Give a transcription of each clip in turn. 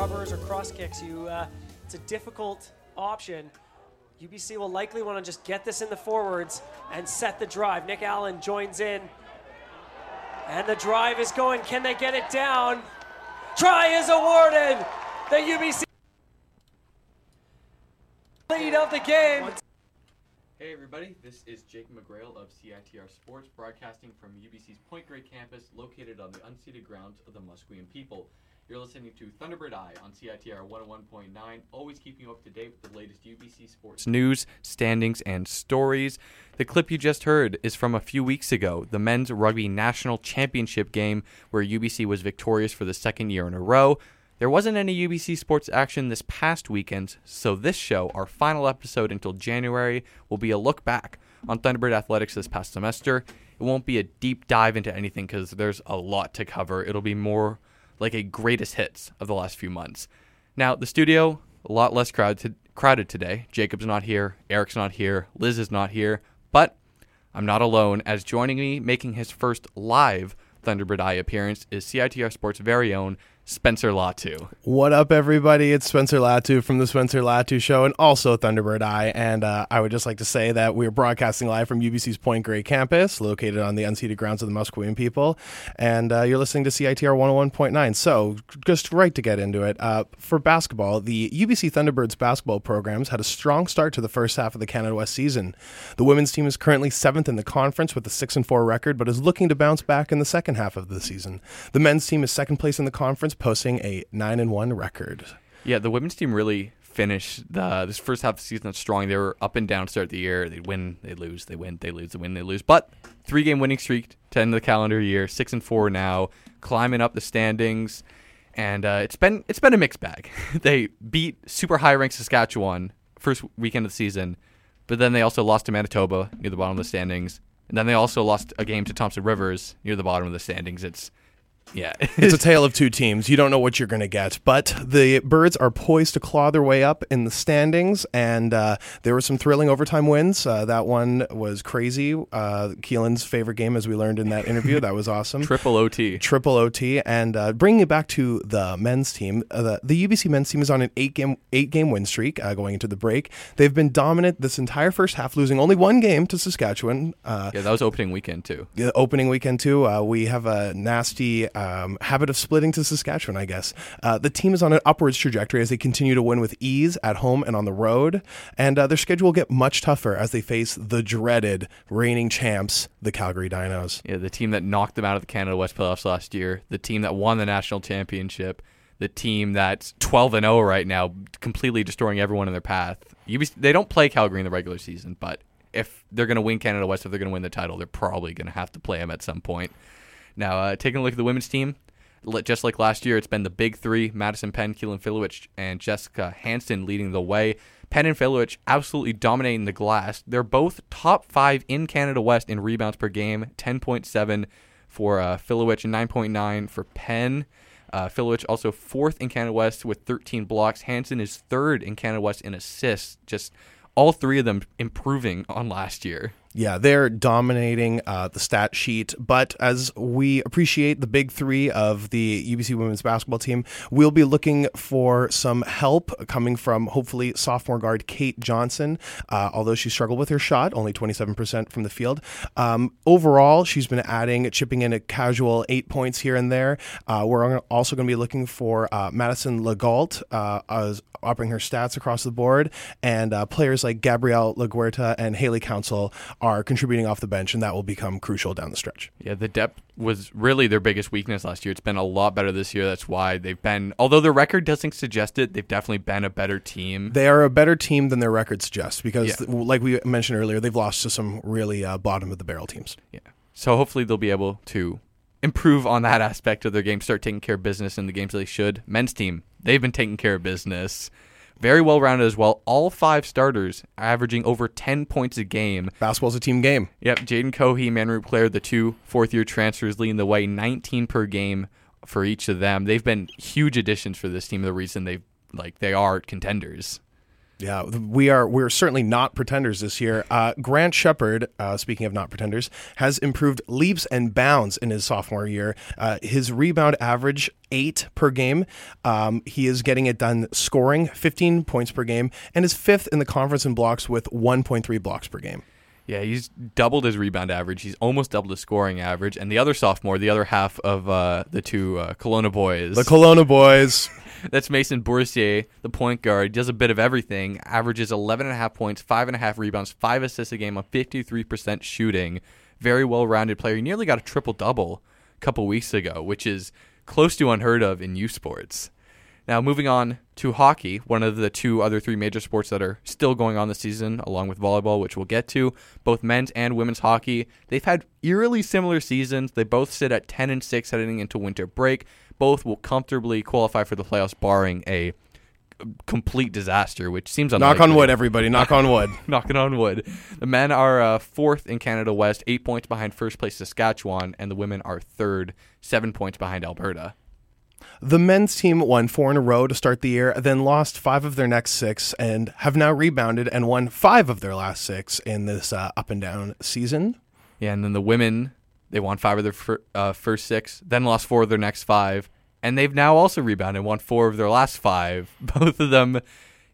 rubbers or cross kicks, you uh, it's a difficult option. UBC will likely want to just get this in the forwards and set the drive. Nick Allen joins in. And the drive is going. Can they get it down? Try is awarded. The UBC lead of the game. Hey everybody, this is Jake McGrail of CITR Sports, broadcasting from UBC's Point Grey campus, located on the unceded grounds of the Musqueam people. You're listening to Thunderbird Eye on CITR 101.9, always keeping you up to date with the latest UBC sports news, standings, and stories. The clip you just heard is from a few weeks ago, the men's rugby national championship game, where UBC was victorious for the second year in a row. There wasn't any UBC sports action this past weekend, so this show, our final episode until January, will be a look back on Thunderbird athletics this past semester. It won't be a deep dive into anything because there's a lot to cover. It'll be more like a greatest hits of the last few months. Now, the studio, a lot less crowded, crowded today. Jacob's not here, Eric's not here, Liz is not here, but I'm not alone, as joining me, making his first live Thunderbird Eye appearance, is CITR Sports' very own Spencer Latu. What up, everybody? It's Spencer Latu from the Spencer Latu Show and also Thunderbird Eye. And uh, I would just like to say that we're broadcasting live from UBC's Point Grey campus, located on the unceded grounds of the Musqueam people. And uh, you're listening to CITR 101.9. So, just right to get into it, uh, for basketball, the UBC Thunderbirds basketball programs had a strong start to the first half of the Canada West season. The women's team is currently seventh in the conference with a 6 and 4 record, but is looking to bounce back in the second half of the season. The men's team is second place in the conference posting a 9 and 1 record. Yeah, the women's team really finished the this first half of the season strong. They were up and down to start the year. They'd win, they lose, they win, they lose, they win, they lose. But three game winning streak to end the calendar year, six and four now, climbing up the standings, and uh, it's been it's been a mixed bag. they beat super high ranked Saskatchewan first weekend of the season, but then they also lost to Manitoba near the bottom of the standings, and then they also lost a game to Thompson Rivers near the bottom of the standings. It's yeah, it's a tale of two teams. You don't know what you're going to get, but the Birds are poised to claw their way up in the standings, and uh, there were some thrilling overtime wins. Uh, that one was crazy. Uh, Keylyn's favorite game, as we learned in that interview. That was awesome. Triple OT. Triple OT, and uh, bringing it back to the men's team, uh, the, the UBC men's team is on an eight game eight game win streak uh, going into the break. They've been dominant this entire first half, losing only one game to Saskatchewan. yeah, that was opening weekend too. The opening weekend too. we have a nasty um, habit of splitting to Saskatchewan, I guess. Uh, the team is on an upwards trajectory as they continue to win with ease at home and on the road, and uh, their schedule will get much tougher as they face the dreaded reigning champs, the Calgary Dinos. Yeah, the team that knocked them out of the Canada West playoffs last year, the team that won the national championship, the team that's 12 and 0 right now, completely destroying everyone in their path. they don't play Calgary in the regular season, but if they're going to win Canada West, if they're going to win the title, they're probably going to have to play them at some point. Now, uh, taking a look at the women's team, just like last year, it's been the big three Madison Penn, Keylyn Filewich, and Jessica Hanson leading the way. Penn and Filewich absolutely dominating the glass. They're both top five in Canada West in rebounds per game 10.7 for uh, Filewich and 9.9 for Penn. Uh, Filewich also fourth in Canada West with 13 blocks. Hanson is third in Canada West in assists. Just all three of them improving on last year. Yeah, they're dominating uh, the stat sheet. But as we appreciate the big three of the UBC women's basketball team, we'll be looking for some help coming from hopefully sophomore guard Kate Johnson. Uh, although she struggled with her shot, only 27% from the field. Um, overall, she's been adding, chipping in a casual eight points here and there. Uh, we're also going to be looking for uh, Madison Legault, uh, as upping her stats across the board, and uh, players like Gabrielle LaGuerta and Haley Council are contributing off the bench, and that will become crucial down the stretch. Yeah, the depth was really their biggest weakness last year. It's been a lot better this year. That's why they've been, although their record doesn't suggest it, they've definitely been a better team. They are a better team than their record suggests because, yeah. like we mentioned earlier, they've lost to some really uh, bottom of the barrel teams. Yeah. So hopefully they'll be able to improve on that aspect of their game, start taking care of business in the games they should. Men's team, they've been taking care of business very well rounded as well. All five starters averaging over 10 points a game. Basketball's a team game. Yep. Jaden Cohee, Manroop Claire, the two fourth year transfers leading the way, 19 per game for each of them. They've been huge additions for this team. The reason they like they are contenders. Yeah, we are. We're certainly not pretenders this year. Uh, Grant Shepard, uh, speaking of not pretenders, has improved leaps and bounds in his sophomore year. Uh, his rebound average eight per game. Um, he is getting it done scoring 15 points per game and is fifth in the conference in blocks with 1.3 blocks per game. Yeah, he's doubled his rebound average. He's almost doubled his scoring average. And the other sophomore, the other half of uh, the two uh, Kelowna boys, The Kelowna boys. that's Mason Bourcier, the point guard. Does a bit of everything. Averages 11.5 points, 5.5 rebounds, 5 assists a game on 53% shooting. Very well rounded player. He nearly got a triple double a couple weeks ago, which is close to unheard of in U sports. Now, moving on to hockey, one of the two other three major sports that are still going on this season, along with volleyball, which we'll get to. Both men's and women's hockey, they've had eerily similar seasons. They both sit at 10 and 6 heading into winter break. Both will comfortably qualify for the playoffs, barring a complete disaster, which seems unlikely. Knock on wood, everybody. Knock on wood. Knocking on wood. The men are uh, fourth in Canada West, eight points behind first place Saskatchewan, and the women are third, seven points behind Alberta. The men's team won four in a row to start the year, then lost five of their next six, and have now rebounded and won five of their last six in this uh, up and down season. Yeah, and then the women, they won five of their fir- uh, first six, then lost four of their next five, and they've now also rebounded, and won four of their last five. Both of them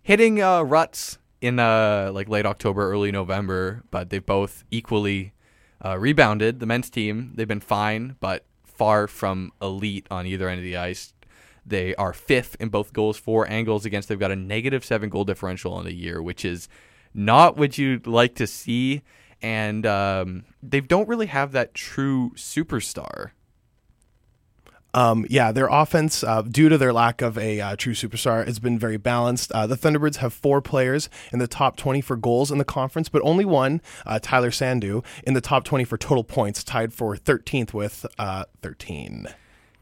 hitting uh, ruts in uh, like late October, early November, but they've both equally uh, rebounded. The men's team, they've been fine, but far from elite on either end of the ice. They are fifth in both goals for and goals against. They've got a negative seven goal differential on the year, which is not what you'd like to see. And um, they don't really have that true superstar. Um, yeah, their offense, uh, due to their lack of a uh, true superstar, has been very balanced. Uh, the Thunderbirds have four players in the top 20 for goals in the conference, but only one, uh, Tyler Sandhu, in the top 20 for total points, tied for 13th with uh, 13.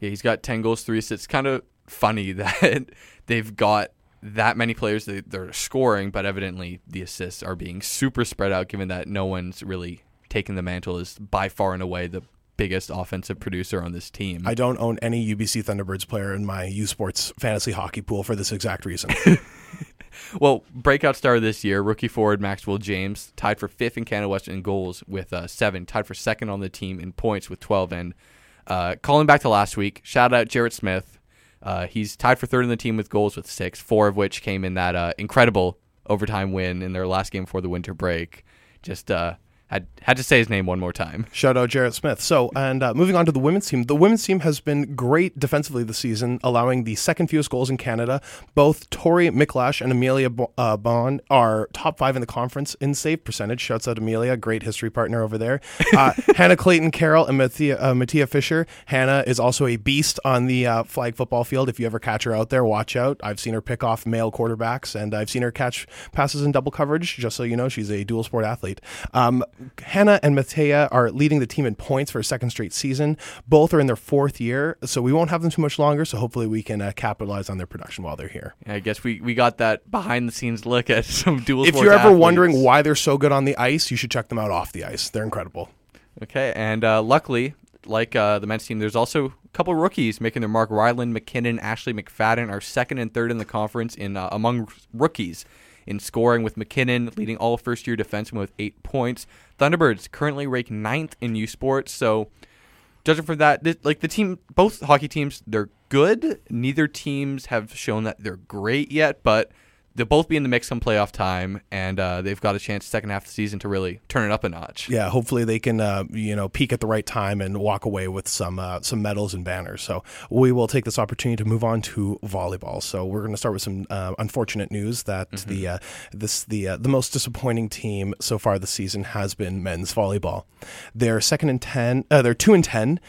Yeah, he's got 10 goals, three assists. Kind of funny that they've got that many players that they're scoring, but evidently the assists are being super spread out, given that no one's really taking the mantle is by far and away the biggest offensive producer on this team. I don't own any UBC Thunderbirds player in my U Sports fantasy hockey pool for this exact reason. well, breakout star this year, rookie forward Maxwell James, tied for fifth in Canada West in goals with uh, seven, tied for second on the team in points with 12. And uh, calling back to last week, shout out Jarrett Smith. Uh, he's tied for third in the team with goals with six, four of which came in that uh, incredible overtime win in their last game before the winter break. Just uh, had had to say his name one more time. Shout out Jarrett Smith. So, and uh, moving on to the women's team, the women's team has been great defensively this season, allowing the second fewest goals in Canada. Both Tori Miklash and Amelia uh, Bond are top five in the conference in save percentage. Shouts out Amelia, great history partner over there. Uh, Hannah Clayton Carroll and Mattia, uh, Mattia Fisher. Hannah is also a beast on the uh, flag football field. If you ever catch her out there, watch out. I've seen her pick off male quarterbacks, and I've seen her catch passes in double coverage. Just so you know, she's a dual sport athlete. Um, Hannah and Matea are leading the team in points for a second straight season. Both are in their fourth year, so we won't have them too much longer. So hopefully we can uh, capitalize on their production while they're here. I guess we, we got that behind the scenes look at some dual. If you're ever athletes. wondering why they're so good on the ice, you should check them out off the ice. They're incredible. Okay, and uh, luckily, like uh, the men's team, there's also a couple rookies making their mark. Ryland McKinnon, Ashley McFadden are second and third in the conference in uh, among rookies in scoring, with McKinnon leading all first year defensemen with eight points. Thunderbirds currently rank ninth in U Sports, so judging from that, this, like the team, both hockey teams, they're good. Neither teams have shown that they're great yet, but they'll both be in the mix come playoff time, and uh, they've got a chance second half of the season to really turn it up a notch. Yeah, hopefully they can uh, you know peak at the right time and walk away with some uh, some medals and banners. So we will take this opportunity to move on to volleyball. So we're going to start with some uh, unfortunate news that mm-hmm. the uh, this the uh, the most disappointing team so far this season has been men's volleyball. They're second in ten. they're two and ten,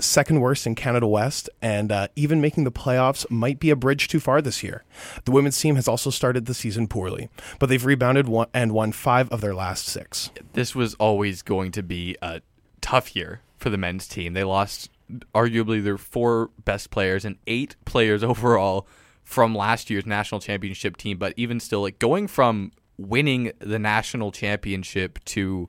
second worst in Canada West, and even making the playoffs might be a bridge too far this year. The women's team has also started started the season poorly, but they've rebounded and won five of their last six. This was always going to be a tough year for the men's team. They lost arguably their four best players and eight players overall from last year's national championship team. But even still, like going from winning the national championship to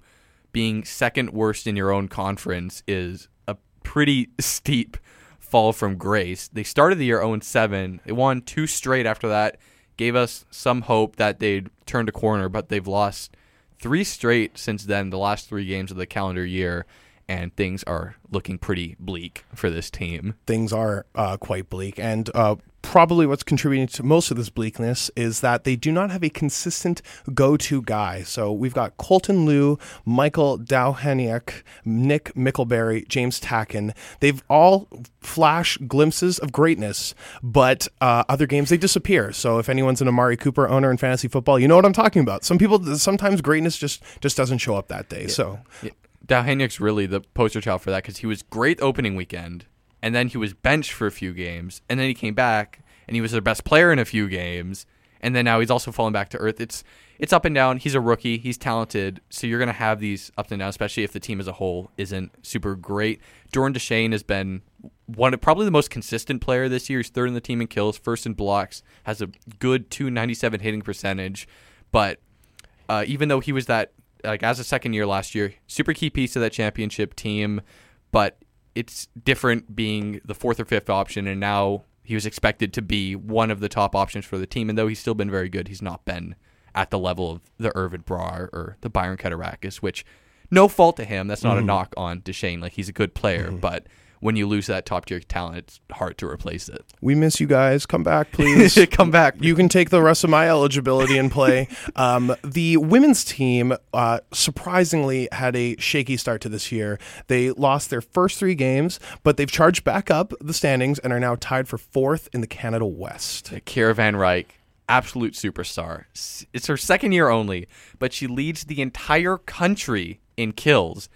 being second worst in your own conference is a pretty steep fall from grace. They started the year 0 7. They won two straight after that gave us some hope that they'd turned a corner, but they've lost three straight since then, the last three games of the calendar year, and things are looking pretty bleak for this team. Things are uh, quite bleak, and uh, probably what's contributing to most of this bleakness is that they do not have a consistent go-to guy. So we've got Colton Liu, Michael Dowhaniak, Nick Mickleberry, James Tacken. They've all flash glimpses of greatness, but uh, other games they disappear. So if anyone's an Amari Cooper owner in fantasy football, you know what I'm talking about. Some people sometimes greatness just just doesn't show up that day. So Yeah. Dowhaniak's really the poster child for that because he was great opening weekend, and then he was benched for a few games, and then he came back and he was their best player in a few games, and then now he's also fallen back to earth. It's it's up and down. He's a rookie. He's talented, so you're gonna have these ups and downs, especially if the team as a whole isn't super great. Jordan Deshane has been one of probably the most consistent player this year. He's third in the team in kills, first in blocks, has a good 297 hitting percentage, but uh, even though he was that like as a second year last year, super key piece of that championship team, but it's different being the fourth or fifth option, and now he was expected to be one of the top options for the team. And though he's still been very good, he's not been at the level of the Irvin Brar or the Byron Keturakis, which no fault to him. That's not a mm-hmm. knock on Deshane. Like he's a good player, mm-hmm. but when you lose that top tier talent, it's hard to replace it. we miss you guys. Come back, please. Come back. You can take the rest of my eligibility and play. Um, the women's team uh, surprisingly had a shaky start to this year. They lost their first three games, but they've charged back up the standings and are now tied for fourth in the Canada West. Kira Van Ryk, absolute superstar. It's her second year only, but she leads the entire country in kills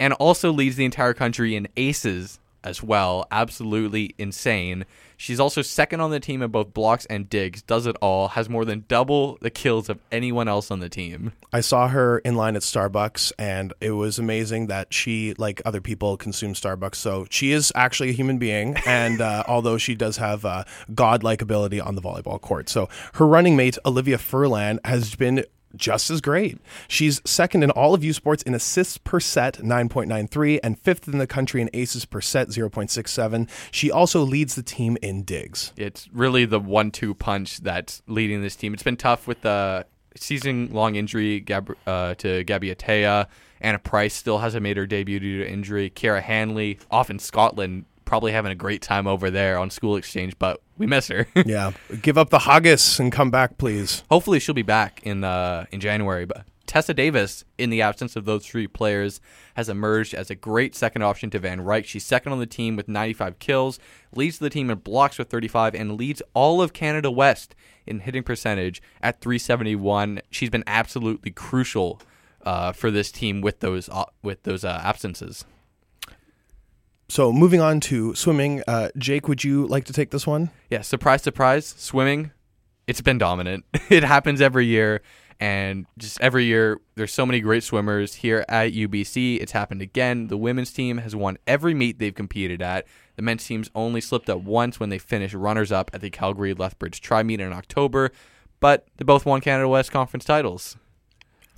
and also leads the entire country in aces as well. Absolutely insane. She's also second on the team in both blocks and digs, does it all, has more than double the kills of anyone else on the team. I saw her in line at Starbucks, and it was amazing that she, like other people, consumes Starbucks. So she is actually a human being, and uh, although she does have uh, godlike ability on the volleyball court, so her running mate Olivia Furlan has been just as great. She's second in all of U Sports in assists per set, 9.93, and fifth in the country in aces per set, 0.67. She also leads the team in digs. It's really the one-two punch that's leading this team. It's been tough with the season-long injury Gab- uh, to Gabby Atea. Anna Price still hasn't made her debut due to injury. Kara Hanley, off in Scotland, probably having a great time over there on school exchange, but we miss her. Yeah, give up the haggis and come back, please. Hopefully, she'll be back in uh, in January. But Tessa Davis, in the absence of those three players, has emerged as a great second option to Van Ryk. She's second on the team with 95 kills, leads the team in blocks with 35, and leads all of Canada West in hitting percentage at 371. She's been absolutely crucial uh, for this team with those uh, with those uh, absences. So moving on to swimming, uh, Jake, would you like to take this one? Yeah, surprise, surprise, swimming, it's been dominant. it happens every year. And just every year, there's so many great swimmers here at UBC. It's happened again. The women's team has won every meet they've competed at. The men's team's only slipped up once when they finished runners up at the Calgary Lethbridge Tri Meet in October, but they both won Canada West Conference titles.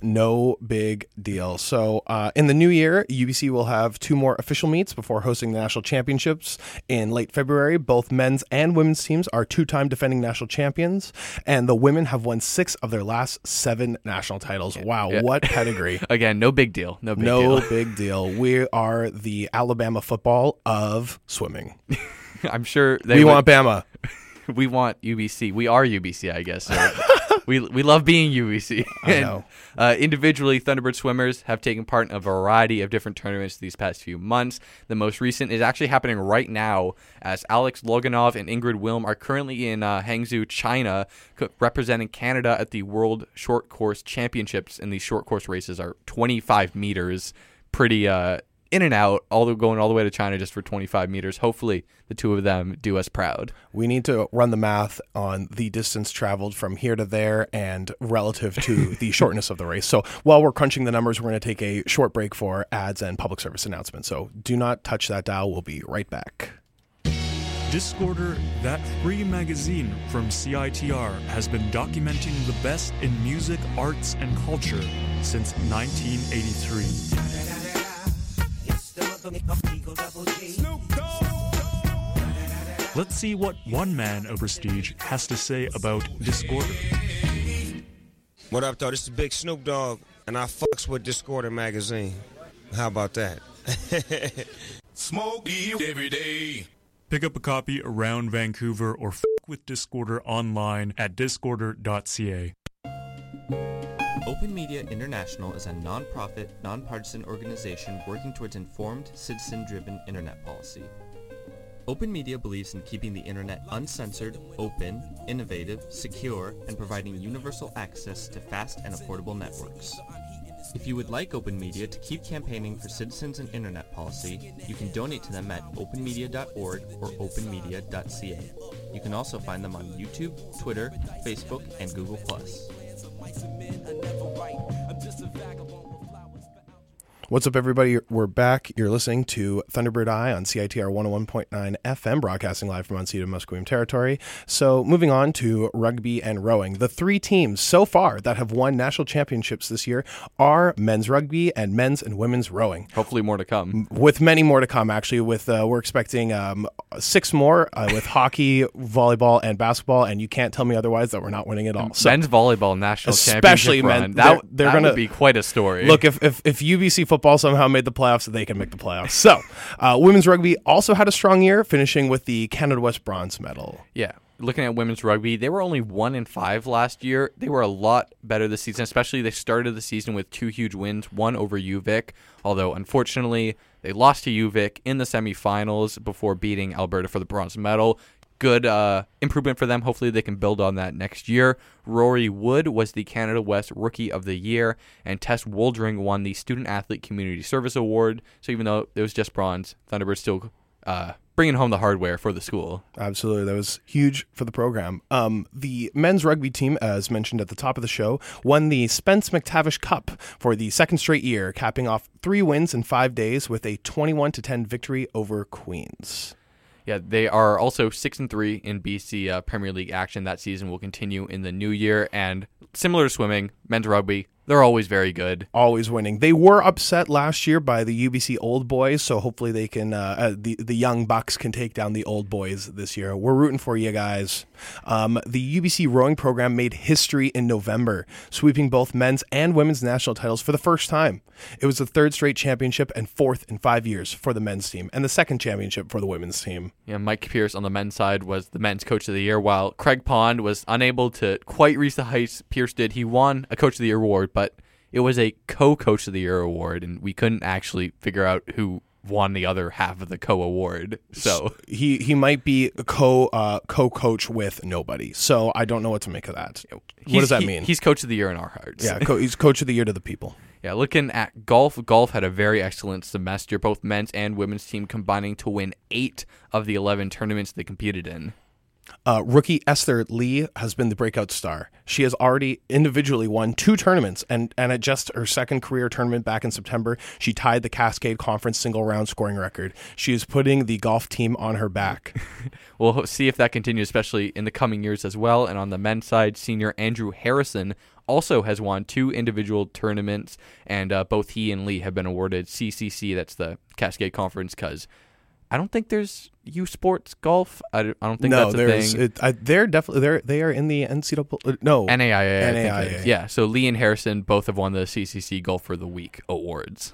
No big deal. So, uh, in the new year, UBC will have two more official meets before hosting the national championships in late February. Both men's and women's teams are two time defending national champions, and the women have won six of their last seven national titles. Wow, Yeah. what pedigree! Again, no big deal. No big no deal. big deal. We are the Alabama football of swimming. I'm sure they we would- want Bama. we want UBC. We are UBC, I guess. So we we love being UBC. I And, know. Uh, individually, Thunderbird swimmers have taken part in a variety of different tournaments these past few months. The most recent is actually happening right now, as Alex Loginov and Ingrid Wilm are currently in uh, Hangzhou, China, representing Canada at the World Short Course Championships. And these short course races are 25 meters, pretty uh, in and out, all the going all the way to China just for 25 meters. Hopefully, the two of them do us proud. We need to run the math on the distance traveled from here to there and relative to the shortness of the race. So while we're crunching the numbers, we're going to take a short break for ads and public service announcements. So do not touch that dial. We'll be right back. Discorder, that free magazine from CITR, has been documenting the best in music, arts, and culture since 1983. Let's see what one man of prestige has to say about Discorder. What up, though? This is Big Snoop Dogg, and I fucks with Discorder magazine. How about that? Smoke weed every day. Pick up a copy around Vancouver or f with Discorder online at discorder.ca. Open Media International is a non-profit, nonpartisan organization working towards informed, citizen-driven internet policy. Open Media believes in keeping the internet uncensored, open, innovative, secure, and providing universal access to fast and affordable networks. If you would like Open Media to keep campaigning for citizens and internet policy, you can donate to them at openmedia.org or openmedia.ca. You can also find them on YouTube, Twitter, Facebook, and Google+ mice and men, I never write. I'm just a vagabond. What's up, everybody? We're back. You're listening to Thunderbird Eye on CITR 101.9 FM, broadcasting live from unceded Musqueam territory. So, moving on to rugby and rowing. The three teams so far that have won national championships this year are men's rugby and men's and women's rowing, Hopefully, more to come. with many more to come. Actually, with uh, we're expecting um, six more uh, with hockey, volleyball, and basketball. And you can't tell me otherwise that we're not winning at all. So, men's volleyball national Especially championship men- run. they're- That, they're that gonna- would be quite a story. Look, if, if, if UBC football somehow made the playoffs, they can make the playoffs. So, uh, women's rugby also had a strong year, finishing with the Canada West bronze medal. Yeah. Looking at women's rugby, they were only one in five last year. They were a lot better this season, especially they started the season with two huge wins, one over UVic, although unfortunately they lost to UVic in the semifinals before beating Alberta for the bronze medal. Good uh, improvement for them. Hopefully they can build on that next year. Rory Wood was the Canada West Rookie of the Year, and Tess Woldring won the Student Athlete Community Service Award. So even though it was just bronze, Thunderbird still uh, bringing home the hardware for the school. Absolutely. That was huge for the program. Um, the men's rugby team, as mentioned at the top of the show, won the Spence McTavish Cup for the second straight year, capping off three wins in five days with a 21 to 10 victory over Queens. Yeah, they are also six and three in BC uh, Premier League action. That season will continue in the new year, and similar to swimming, men's rugby, they're always very good. always winning. They were upset last year by the UBC Old Boys, so hopefully they can uh, uh, the the young bucks can take down the Old Boys this year. We're rooting for you guys. Um, the UBC rowing program made history in November, sweeping both men's and women's national titles for the first time. It was the third straight championship and fourth in five years for the men's team, and the second championship for the women's team. Yeah, Mike Pierce on the men's side was the men's coach of the year, while Craig Pond was unable to quite reach the heights Pierce did. He won a coach of the year award, but it was a co-coach of the year award, and we couldn't actually figure out who won the other half of the co-award. So He he might be co uh, co coach with nobody, so I don't know what to make of that. What he's- does that he- mean? He's coach of the year in our hearts. yeah, co- he's coach of the year to the people. Yeah, looking at golf, golf had a very excellent semester. Both men's and women's team combining to win eight of the 11 tournaments they competed in. Uh, rookie Esther Lee has been the breakout star. She has already individually won two tournaments, and, and at just her second career tournament back in September, she tied the Cascade Conference single round scoring record. She is putting the golf team on her back. We'll see if that continues, especially in the coming years as well. And on the men's side, senior Andrew Harrison also has won two individual tournaments, and uh, both he and Lee have been awarded CCC, that's the Cascade Conference, because I don't think there's U Sports Golf. I don't, I don't think no, that's a there's thing. it, I, they're definitely they're they are in the NCAA. uh, No, NAIA. I think it NAIA. Yeah, so Lee and Harrison both have won the CCC Golf for the Week awards.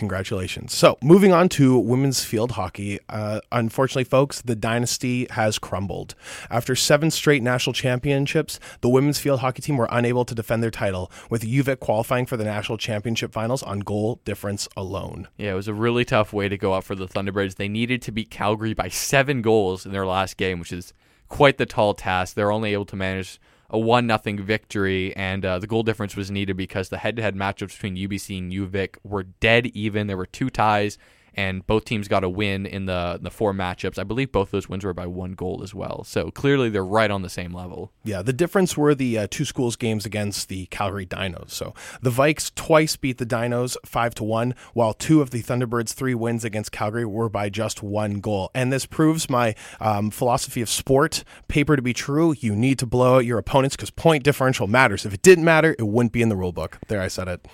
Congratulations. So, moving on to women's field hockey. Uh, unfortunately, folks, the dynasty has crumbled. After seven straight national championships, the women's field hockey team were unable to defend their title, with UVic qualifying for the national championship finals on goal difference alone. Yeah, it was a really tough way to go out for the Thunderbirds. They needed to beat Calgary by seven goals in their last game, which is quite the tall task. They're only able to manage a one nothing victory, and uh, the goal difference was needed because the head-to-head matchups between UBC and UVic were dead even. There were two ties, and both teams got a win in the the four matchups. I believe both those wins were by one goal as well. So clearly, they're right on the same level. Yeah, the difference were the uh, two schools games against the Calgary Dinos. So the Vikes twice beat the Dinos five to one, while two of the Thunderbirds' three wins against Calgary were by just one goal. And this proves my um, philosophy of sport paper to be true. You need to blow out your opponents because point differential matters. If it didn't matter, it wouldn't be in the rule book. There, I said it.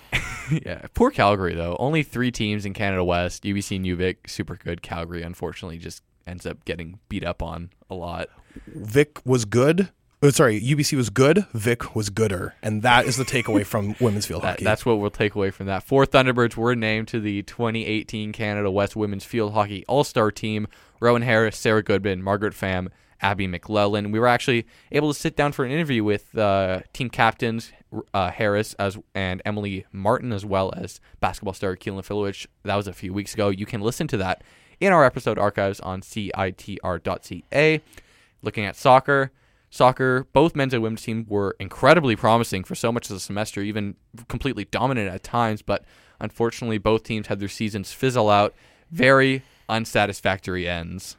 yeah, poor Calgary though. Only three teams in Canada West: UBC and UVic, super good. Calgary, unfortunately, just ends up getting beat up on a lot. Vic was good. Oh, sorry, UBC was good. Vic was gooder, and that is the takeaway from women's field That, hockey. that's what we'll take away from that. Four Thunderbirds were named to the 2018 Canada West Women's Field Hockey All Star Team. Rowan Harris, Sarah Goodman, Margaret Pham, Abby McLellan. We were actually able to sit down for an interview with uh, team captains uh, Harris as and Emily Martin, as well as basketball star Keylyn Filewich. That was a few weeks ago. You can listen to that in our episode archives on citr.ca. Looking at soccer, soccer, both men's and women's team were incredibly promising for so much of the semester, even completely dominant at times. But unfortunately, both teams had their seasons fizzle out. Very unsatisfactory ends.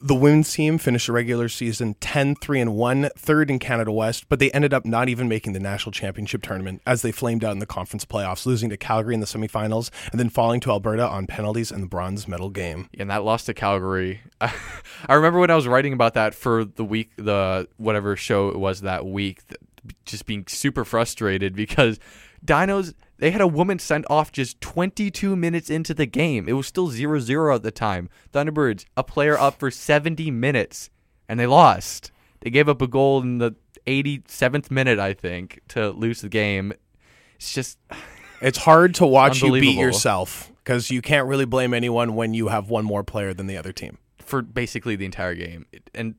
The women's team finished the regular season 10 3 and 1 third in canada west but they ended up not even making the national championship tournament as they flamed out in the conference playoffs losing to calgary in the semifinals and then falling to alberta on penalties in the bronze medal game and that loss to Calgary. I remember when I was writing about that for the week, the whatever show it was that week, just being super frustrated because Dinos they had a woman sent off just 22 minutes into the game. It was still 0-0 at the time. Thunderbirds a player up for 70 minutes and they lost. They gave up a goal in the 87th minute, I think, to lose the game. It's just it's hard to watch you beat yourself because you can't really blame anyone when you have one more player than the other team for basically the entire game. And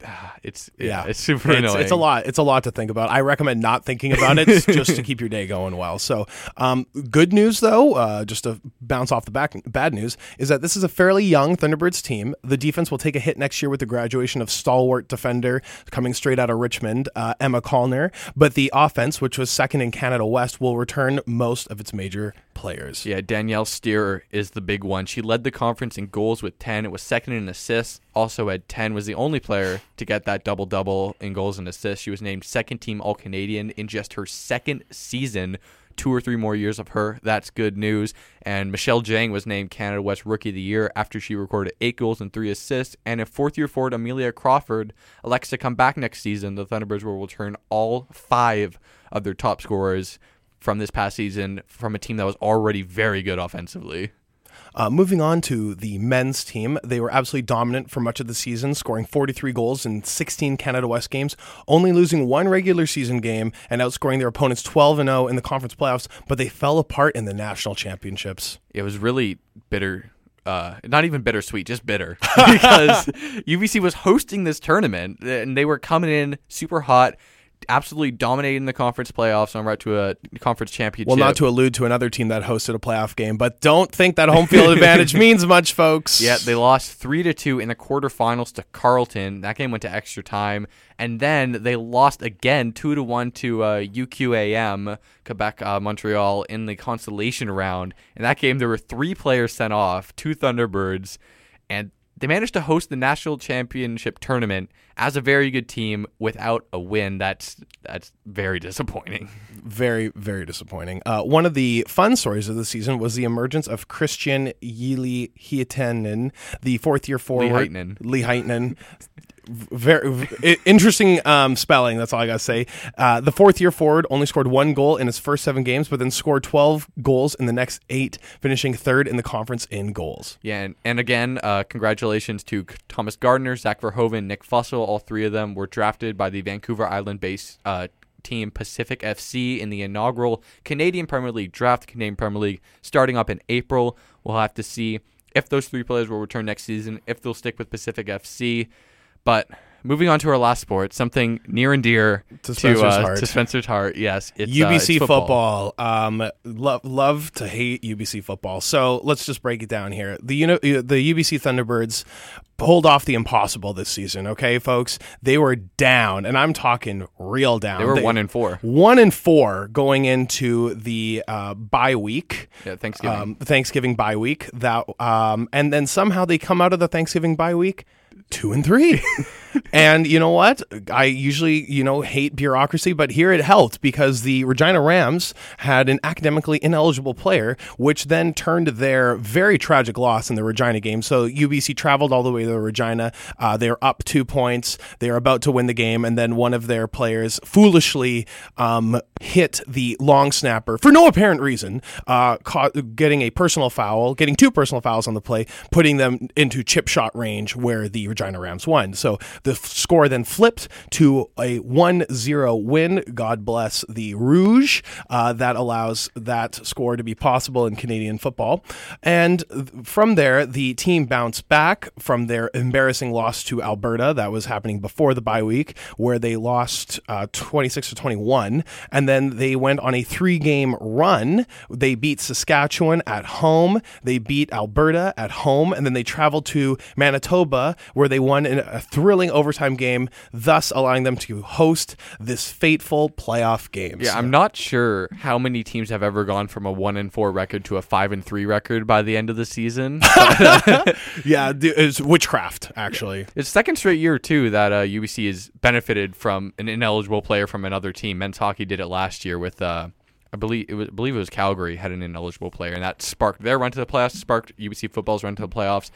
it's yeah, Yeah. it's super it's, annoying. it's a lot. It's a lot to think about. I recommend not thinking about it just to keep your day going well. So, um, good news though, uh, just to bounce off the back, bad news is that this is a fairly young Thunderbirds team. The defense will take a hit next year with the graduation of stalwart defender coming straight out of Richmond, uh, Emma Callner. But the offense, which was second in Canada West, will return most of its major players. Yeah, Danielle Steer is the big one. She led the conference in goals with 10. It was second in assists. Also had 10. Was the only player to get that double double in goals and assists. She was named second team All Canadian in just her second season. Two or three more years of her. That's good news. And Michelle Jang was named Canada West Rookie of the Year after she recorded eight goals and three assists. And if fourth year forward Amelia Crawford elects to come back next season, the Thunderbirds will return all five of their top scorers from this past season from a team that was already very good offensively. Uh, moving on to the men's team, they were absolutely dominant for much of the season, scoring 43 goals in 16 Canada West games, only losing one regular season game and outscoring their opponents 12 and 0 in the conference playoffs. But they fell apart in the national championships. It was really bitter. Uh, not even bittersweet, just bitter because UBC was hosting this tournament and they were coming in super hot, absolutely dominating the conference playoffs on route to a conference championship. Well, not to allude to another team that hosted a playoff game, but don't think that home field advantage means much, folks. Yeah, they lost three to two in the quarterfinals to Carleton. That game went to extra time, and then they lost again two to one to uh, UQAM Quebec uh, Montreal in the consolation round. In that game, there were three players sent off, two Thunderbirds, and they managed to host the national championship tournament as a very good team without a win. That's that's very disappointing. very, very disappointing. Uh, one of the fun stories of the season was the emergence of Christian Yili Hietanen, the fourth year forward. Lee Heitnen. Very interesting um, spelling. That's all I gotta say. Uh, the fourth year forward only scored one goal in his first seven games, but then scored twelve goals in the next eight, finishing third in the conference in goals. Yeah, and, and again, uh, congratulations to Thomas Gardner, Zach Verhoeven, Nick Fussell. All three of them were drafted by the Vancouver Island-based uh, team Pacific FC in the inaugural Canadian Premier League draft. Canadian Premier League starting up in April. We'll have to see if those three players will return next season, if they'll stick with Pacific FC. But moving on to our last sport, something near and dear To Spencer's uh, heart. to Spencer's heart. Yes, it's uh, UBC it's football. Um, love love to hate UBC football. So let's just break it down here. The uni- uh, the UBC Thunderbirds pulled off the impossible this season. Okay, folks, they were down, and I'm talking real down. They were one and four. one and four going into the uh, bye week. Yeah, Thanksgiving. Um, Thanksgiving bye week. That um, and then somehow they come out of the Thanksgiving bye week two and three. and you know what? I usually, you know, hate bureaucracy, but here it helped because the Regina Rams had an academically ineligible player, which then turned their very tragic loss in the Regina game. So UBC traveled all the way to Regina. Uh, they're up two points. They're about to win the game, and then one of their players foolishly um, hit the long snapper for no apparent reason, uh, getting a personal foul, getting two personal fouls on the play, putting them into chip shot range where the Regina Rams won. So the f- score then flipped to a 1 0 win. God bless the Rouge. Uh, that allows that score to be possible in Canadian football. And from there, the team bounced back from their embarrassing loss to Alberta. That was happening before the bye week, where they lost uh, 26 to 21. And then they went on a three game run. They beat Saskatchewan at home, they beat Alberta at home, and then they traveled to Manitoba, where they won in a thrilling overtime game, thus allowing them to host this fateful playoff game. Yeah, I'm not sure how many teams have ever gone from a one and four record to a five and three record by the end of the season. yeah, it's witchcraft actually. It's second straight year too that uh, UBC has benefited from an ineligible player from another team. Men's hockey did it last year with. Uh, I believe it was, I believe it was Calgary had an ineligible player, and that sparked their run to the playoffs, sparked UBC football's run to the playoffs.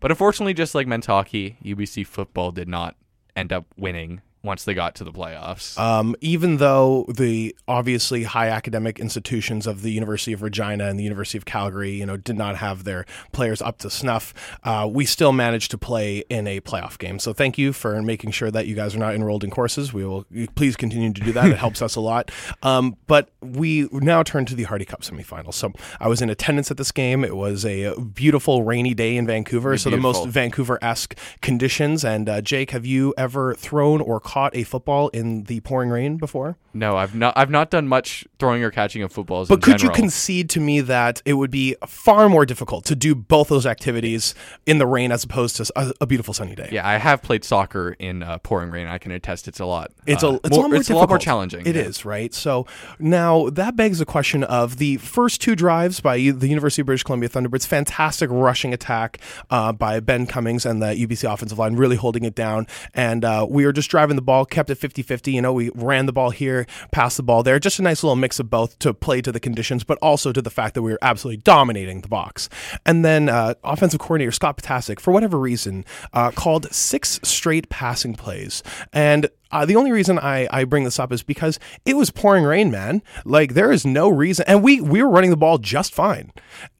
But unfortunately, just like hockey, UBC football did not end up winning once they got to the playoffs. Um, even though the obviously high academic institutions of the University of Regina and the University of Calgary, you know, did not have their players up to snuff, uh, we still managed to play in a playoff game. So thank you for making sure that you guys are not enrolled in courses. We will please continue to do that. It helps us a lot. Um, but we now turn to the Hardy Cup semifinals. So I was in attendance at this game. It was a beautiful rainy day in Vancouver. So the most Vancouver esque conditions. And uh, Jake, have you ever thrown or caught a football in the pouring rain before? no, I've not. I've not done much throwing or catching of footballs. But could general. you concede to me that it would be far more difficult to do both those activities in the rain as opposed to a, a beautiful sunny day? Yeah, I have played soccer in uh, pouring rain. I can attest it's a lot. It's uh, a it's more, a lot more it's a lot more challenging. It yeah. is right. So now that begs the question of the first two drives by the University of British Columbia Thunderbirds. Fantastic rushing attack uh, by Ben Cummings and the UBC offensive line, really holding it down. And uh, we are just driving the ball, kept it 50-50. You know, we ran the ball here, passed the ball there. Just a nice little mix of both to play to the conditions, but also to the fact that we were absolutely dominating the box. And then uh, offensive coordinator Scott Potasic, for whatever reason, uh, called six straight passing plays. And uh, the only reason I, I bring this up is because it was pouring rain, man. Like there is no reason, and we we were running the ball just fine,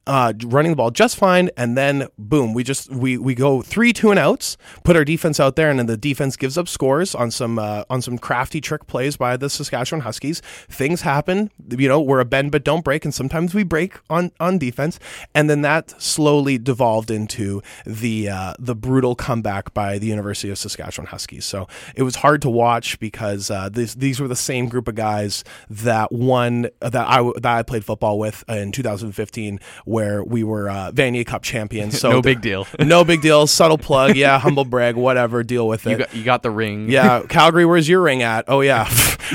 uh, running the ball just fine, and then boom, we just we we go three two and outs, put our defense out there, and then the defense gives up scores on some uh, on some crafty trick plays by the Saskatchewan Huskies. Things happen, you know, we're a bend but don't break, and sometimes we break on on defense, and then that slowly devolved into the uh, the brutal comeback by the University of Saskatchewan Huskies. So it was hard to watch because uh, this, these were the same group of guys that won that I that I played football with in 2015, where we were uh, Vanier Cup champions. So No big deal. no big deal. Subtle plug, yeah, humble brag, whatever. Deal with it. You got, you got the ring. Yeah, Calgary, where's your ring at? Oh yeah,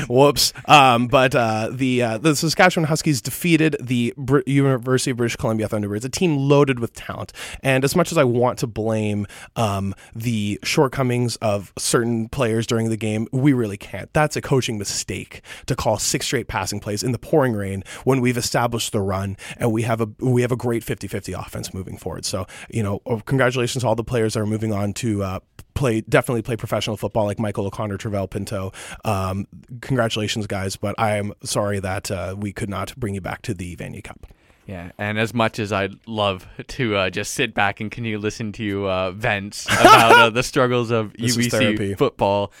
whoops. Um, but uh, the uh, the Saskatchewan Huskies defeated the Br- University of British Columbia Thunderbirds, a team loaded with talent. And as much as I want to blame um, the shortcomings of certain players during the game, we really can't. That's a coaching mistake to call six straight passing plays in the pouring rain when we've established the run and we have a we have a great 50-50 offense moving forward. So you know, oh, congratulations to all the players that are moving on to. Uh, play definitely play professional football like Michael O'Connor, Trivel Pinto. Um, congratulations, guys! But I am sorry that uh, we could not bring you back to the Vanier Cup. Yeah, and as much as I'd love to uh, just sit back and continue listen to you uh, vents about uh, the struggles of. UBC football,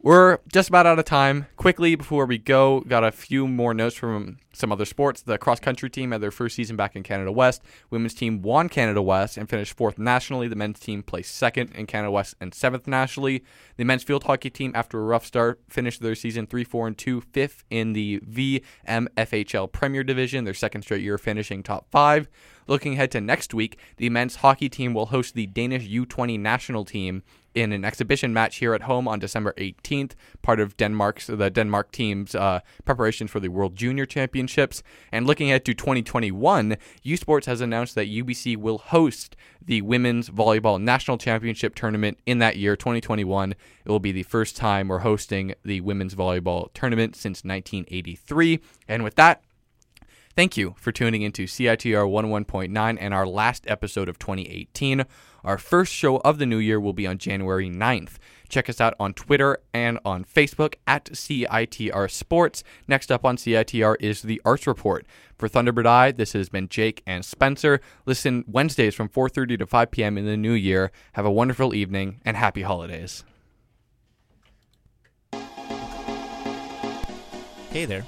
we're just about out of time. Quickly before we go, got a few more notes from some other sports. The cross country team had their first season back in Canada West. Women's team won Canada West and finished fourth nationally. The men's team placed second in Canada West and seventh nationally. The men's field hockey team, after a rough start, finished their season three, four, and two, fifth in the VMFHL Premier Division. Their second straight year finishing top five. Looking ahead to next week, the men's hockey team will host the Danish U20 national team in an exhibition match here at home on December 18th, part of Denmark's the Denmark team's uh, preparation for the World Junior Championships. And looking ahead to 2021, U Sports has announced that UBC will host the Women's Volleyball National Championship tournament in that year, 2021. It will be the first time we're hosting the Women's Volleyball tournament since 1983. And with that, Thank you for tuning into CITR 11.9 and our last episode of 2018. Our first show of the new year will be on January 9th. Check us out on Twitter and on Facebook at CITR Sports. Next up on CITR is the Arts Report. For Thunderbird Eye, this has been Jake and Spencer. Listen Wednesdays from 4:30 to 5 p.m. in the new year. Have a wonderful evening and happy holidays. Hey there.